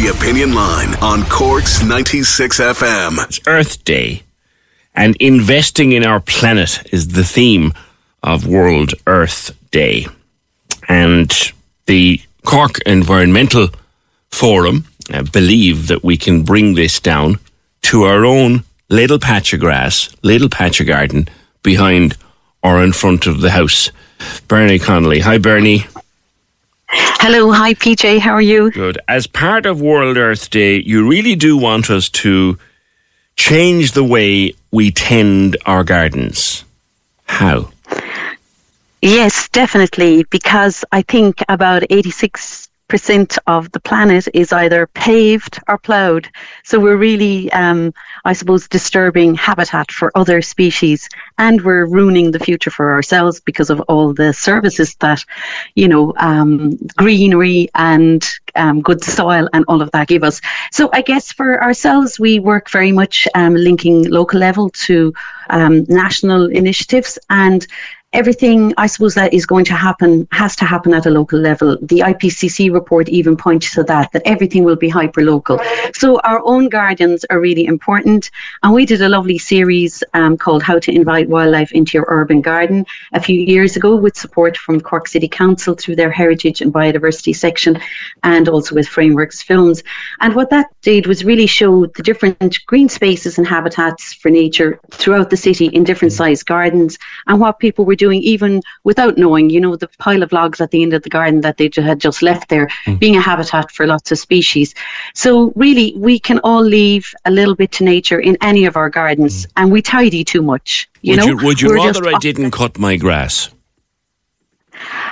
The Opinion Line on Cork's 96 FM. It's Earth Day, and investing in our planet is the theme of World Earth Day. And the Cork Environmental Forum uh, believe that we can bring this down to our own little patch of grass, little patch of garden behind or in front of the house. Bernie Connolly. Hi, Bernie. Hello, hi PJ, how are you? Good. As part of World Earth Day, you really do want us to change the way we tend our gardens. How? Yes, definitely, because I think about 86 percent of the planet is either paved or ploughed. So we're really, um, I suppose, disturbing habitat for other species, and we're ruining the future for ourselves because of all the services that, you know, um, greenery and um, good soil and all of that give us. So I guess for ourselves, we work very much um, linking local level to um, national initiatives and everything I suppose that is going to happen has to happen at a local level. The IPCC report even points to that, that everything will be hyper local. So our own gardens are really important. And we did a lovely series um, called How to Invite Wildlife into Your Urban Garden a few years ago with support from Cork City Council through their Heritage and Biodiversity section and also with Frameworks Films. And what that did was really show the different green spaces and habitats for nature throughout the city in different sized gardens and what people were doing even without knowing, you know, the pile of logs at the end of the garden that they had just left there mm. being a habitat for lots of species. So really, we can all leave a little bit to nature in any of our gardens mm. and we tidy too much. You would know, you, would you rather I didn't cut my grass?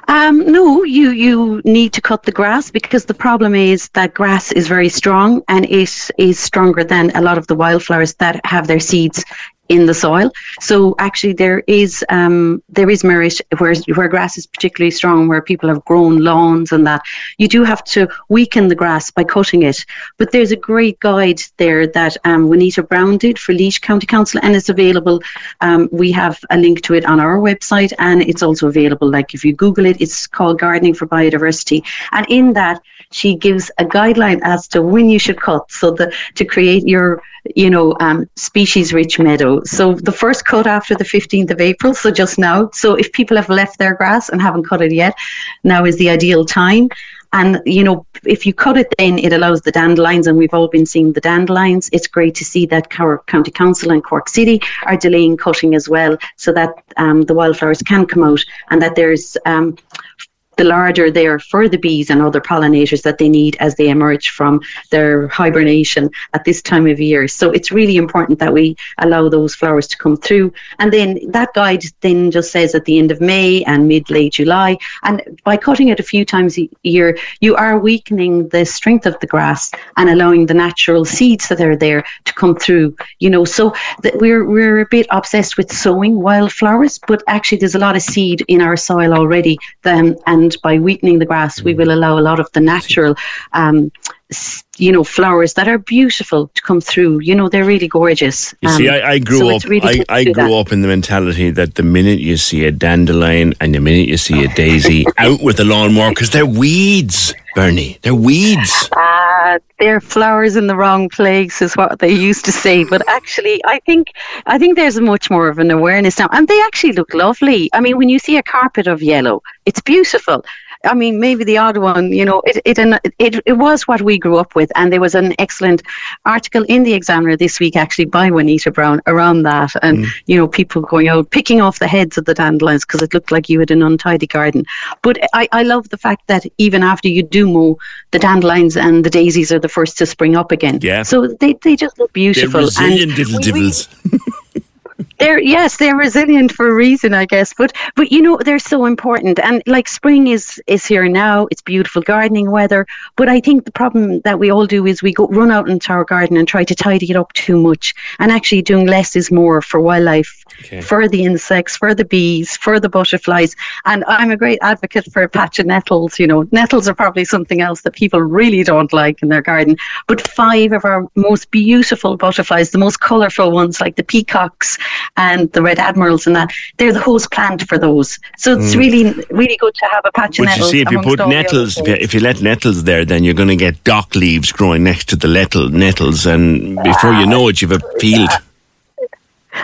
Um, no, you you need to cut the grass because the problem is that grass is very strong and it is stronger than a lot of the wildflowers that have their seeds in the soil. So actually, there is um, there is merit where where grass is particularly strong, where people have grown lawns and that. You do have to weaken the grass by cutting it. But there's a great guide there that um, Juanita Browne did for Laois County Council, and it's available. Um, we have a link to it on our website, and it's also available. Like if you Google it, it's called Gardening for Biodiversity, and in that she gives a guideline as to when you should cut, so that to create your you know, um, species rich meadow. So the first cut after the 15th of April, so just now. So if people have left their grass and haven't cut it yet, now is the ideal time. And, you know, if you cut it, then it allows the dandelions, and we've all been seeing the dandelions. It's great to see that Cork County Council and Cork City are delaying cutting as well so that um, the wildflowers can come out and that there's um, the larger they are for the bees and other pollinators that they need as they emerge from their hibernation at this time of year. So it's really important that we allow those flowers to come through. And then that guide then just says at the end of May and mid late July. And by cutting it a few times a year, you are weakening the strength of the grass and allowing the natural seeds that are there to come through. You know, so that we're we're a bit obsessed with sowing wildflowers, but actually there's a lot of seed in our soil already. Then and and by weakening the grass, we will allow a lot of the natural um, you know flowers that are beautiful to come through. You know they're really gorgeous. You um, see i, I grew so up really i, I grew that. up in the mentality that the minute you see a dandelion and the minute you see a daisy out with the lawnmower because they're weeds bernie they're weeds. Uh, they're flowers in the wrong place is what they used to say. But actually i think i think there's much more of an awareness now. And they actually look lovely. I mean when you see a carpet of yellow it's beautiful I mean, maybe the odd one, you know, it, it, it, it was what we grew up with. And there was an excellent article in the Examiner this week, actually, by Juanita Browne around that. And, mm. you know, people going out picking off the heads of the dandelions because it looked like you had an untidy garden. But I, I love the fact that even after you do mow, the dandelions and the daisies are the first to spring up again. Yeah. So they, they just look beautiful. They're resilient and little devils. They're yes, they're resilient for a reason, I guess. But but you know they're so important, and like spring is is here now. It's beautiful gardening weather, but I think the problem that we all do is we go run out into our garden and try to tidy it up too much, and actually doing less is more for wildlife, okay. for the insects, for the bees, for the butterflies. And I'm a great advocate for a patch of nettles. You know, nettles are probably something else that people really don't like in their garden. But five of our most beautiful butterflies, the most colourful ones, like the peacocks and the red admirals and that, they're the host plant for those. So it's mm. really, really good to have a patch of nettles. But you see, if you put nettles, if you, if you, let nettles there, then you're going to get dock leaves growing next to the nettle, nettles, and before you know it, you've a field.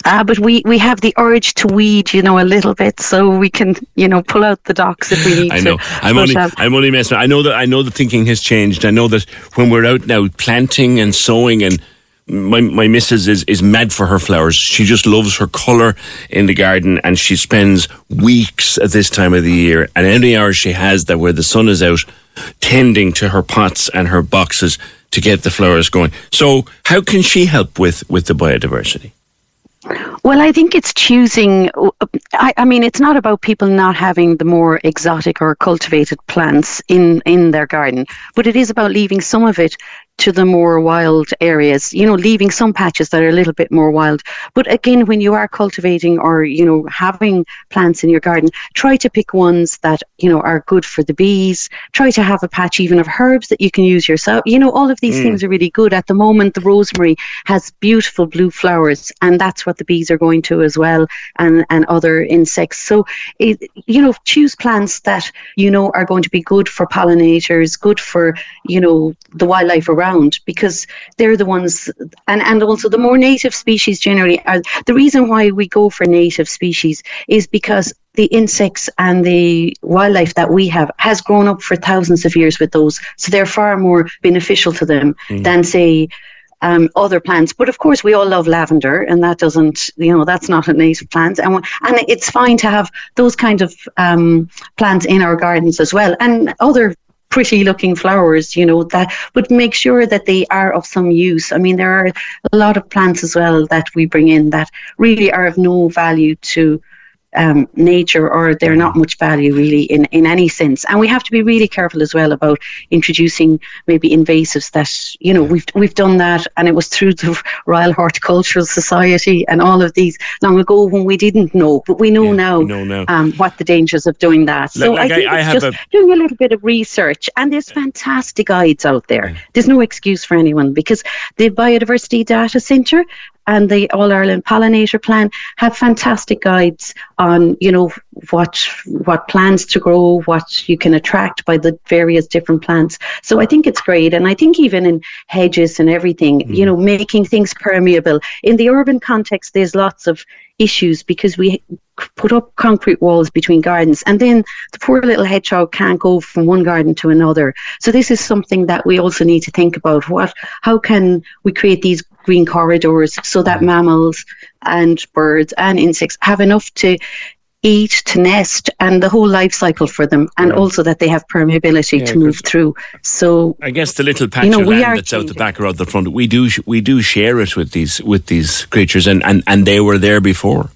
Uh, but we, we have the urge to weed, you know, a little bit, so we can, you know, pull out the docks if we need I know. To. I'm only, uh, I'm only messing. I know that I know the thinking has changed. I know that when we're out now planting and sowing and my my missus is is mad for her flowers. She just loves her colour in the garden, and she spends weeks at this time of the year. And any hours she has that where the sun is out, tending to her pots and her boxes to get the flowers going. So, how can she help with with the biodiversity? Well, I think it's choosing. I, I, mean, it's not about people not having the more exotic or cultivated plants in, in their garden, but it is about leaving some of it to the more wild areas, you know, leaving some patches that are a little bit more wild. But again, when you are cultivating or, you know, having plants in your garden, try to pick ones that, you know, are good for the bees. Try to have a patch even of herbs that you can use yourself. You know, all of these mm. things are really good. At the moment, the rosemary has beautiful blue flowers, and that's what the bees are going to as well, and, and other insects. So, it, you know, choose plants that, you know, are going to be good for pollinators, good for, you know, the wildlife around around because they're the ones, and, and also the more native species generally are. The reason why we go for native species is because the insects and the wildlife that we have has grown up for thousands of years with those. So they're far more beneficial to them mm. than, say, um, other plants. But of course, we all love lavender, and that doesn't, you know, that's not a native plant. And, and it's fine to have those kind of um, plants in our gardens as well, and other pretty looking flowers, you know, that, but make sure that they are of some use. I mean, there are a lot of plants as well that we bring in that really are of no value to um, nature or they're not much value really in, in any sense. And we have to be really careful as well about introducing maybe invasives that, you know, we've, we've done that and it was through the Royal Horticultural Society and all of these long ago when we didn't know, but we know yeah, now, we know now. Um, what the dangers of doing that. So like I think I, I it's just a... doing a little bit of research and there's fantastic guides out there. There's no excuse for anyone because the Biodiversity Data Centre and the All Ireland Pollinator Plan have fantastic guides on, you know, what what plants to grow, what you can attract by the various different plants. So I think it's great, and I think even in hedges and everything, mm. you know, making things permeable. In the urban context, there's lots of issues because we put up concrete walls between gardens and then the poor little hedgehog can't go from one garden to another so this is something that we also need to think about what how can we create these green corridors so that mm. mammals and birds and insects have enough to eat, to nest, and the whole life cycle for them, and yeah. also that they have permeability yeah, to move through. So I guess the little patch you know, of land that's changing. out the back or out the front, we do we do share it with these with these creatures, and, and, and they were there before.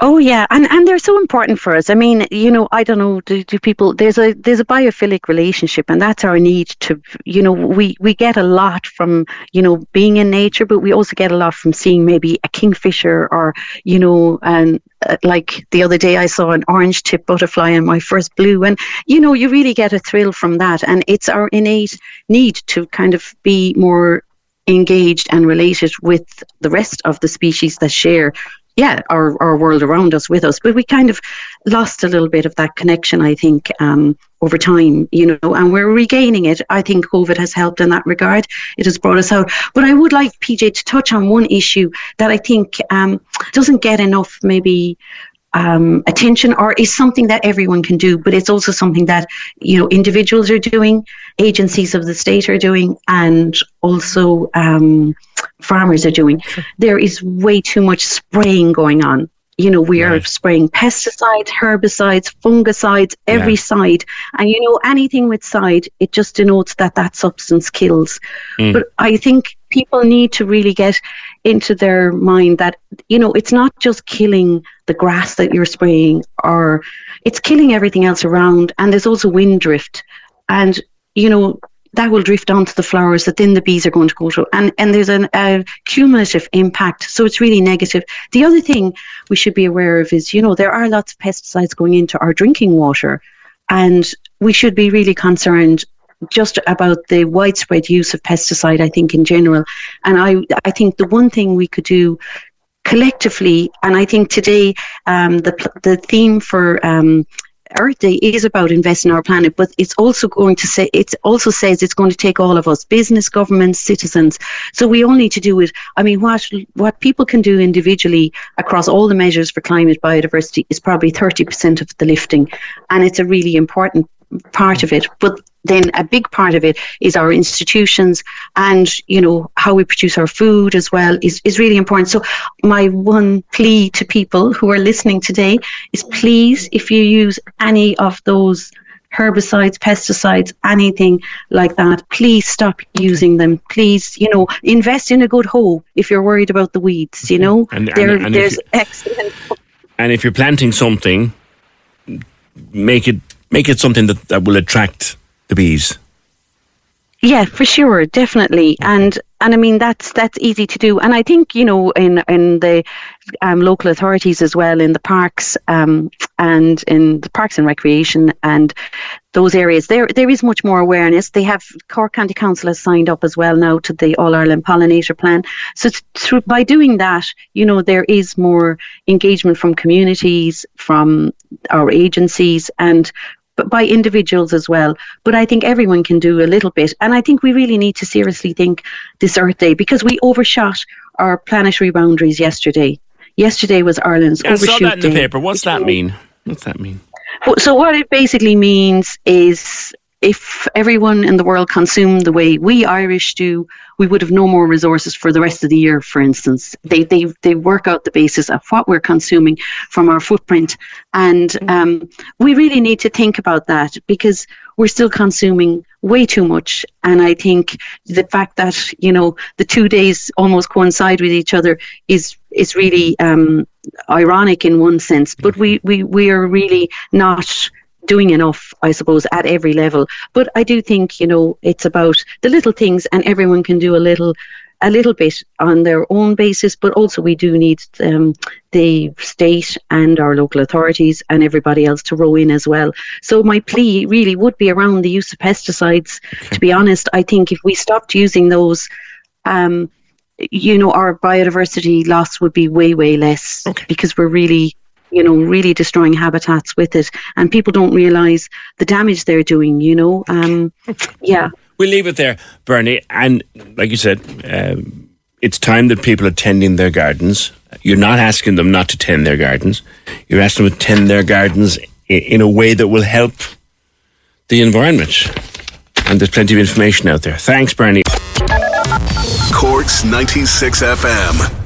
Oh yeah, and and they're so important for us. I mean, you know, I don't know, do, do people? There's a there's a biophilic relationship, and that's our need to, you know, we we get a lot from you know being in nature, but we also get a lot from seeing maybe a kingfisher or you know, and uh, like the other day I saw an orange tip butterfly in my first blue, and you know, you really get a thrill from that, and it's our innate need to kind of be more engaged and related with the rest of the species that share yeah, our, our world around us with us. But we kind of lost a little bit of that connection, I think, um, over time, you know, and we're regaining it. I think COVID has helped in that regard. It has brought us out. But I would like PJ to touch on one issue that I think um, doesn't get enough, maybe um, attention or is something that everyone can do, but it's also something that you know individuals are doing, agencies of the state are doing, and also um, farmers are doing. There is way too much spraying going on. You know, we are spraying pesticides, herbicides, fungicides, every yeah. side. And you know, anything with side, it just denotes that that substance kills. Mm. But I think people need to really get into their mind that, you know, it's not just killing the grass that you're spraying or it's killing everything else around. And there's also wind drift. And, you know, that will drift onto the flowers that then the bees are going to go to. And, and there's an, a cumulative impact. So it's really negative. The other thing we should be aware of is, you know, there are lots of pesticides going into our drinking water. And we should be really concerned just about the widespread use of pesticide, I think, in general. And I, I think the one thing we could do collectively, and I think today um, the the theme for um, Earth Day is about investing in our planet, but it's also going to say it also says it's going to take all of us, business, governments, citizens. So we all need to do it. I mean, what what people can do individually across all the measures for climate biodiversity is probably thirty percent of the lifting, and it's a really important part of it. But then a big part of it is our institutions and you know how we produce our food as well is, is really important. So my one plea to people who are listening today is please if you use any of those herbicides pesticides anything like that please stop using them. Please you know invest in a good hoe if you're worried about the weeds you know? And, and, there, and there's excellent and if you're planting something make it make it something that, that will attract the bees. Yeah, for sure, definitely, and and I mean that's that's easy to do, and I think you know in in the um, local authorities as well, in the parks um, and in the parks and recreation and those areas, there there is much more awareness. They have Cork County Council has signed up as well now to the All Ireland Pollinator Plan. So through by doing that, you know there is more engagement from communities, from our agencies, and but by individuals as well. But I think everyone can do a little bit. And I think we really need to seriously think this Earth Day because we overshot our planetary boundaries yesterday. Yesterday was Ireland's yeah, overshoot I saw that in the day. paper. What's that mean? What's that mean? So what it basically means is if everyone in the world consumed the way we Irish do, we would have no more resources for the rest of the year, for instance. They, they, they work out the basis of what we're consuming from our footprint. And Mm-hmm. um, we really need to think about that because we're still consuming way too much. And I think the fact that, you know, the two days almost coincide with each other is, is really um, ironic in one sense. But we, we, we are really not doing enough, I suppose, at every level. But I do think, you know, it's about the little things and everyone can do a little a little bit on their own basis, but also we do need um, the state and our local authorities and everybody else to row in as well. So my plea really would be around the use of pesticides. Okay. To be honest, I think if we stopped using those, um, you know, our biodiversity loss would be way, way less okay. because we're really you know, really destroying habitats with it. And people don't realise the damage they're doing, you know. Um, yeah. We'll leave it there, Bernie. And like you said, um, it's time that people are tending their gardens. You're not asking them not to tend their gardens. You're asking them to tend their gardens in, in a way that will help the environment. And there's plenty of information out there. Thanks, Bernie. Corks 96 FM.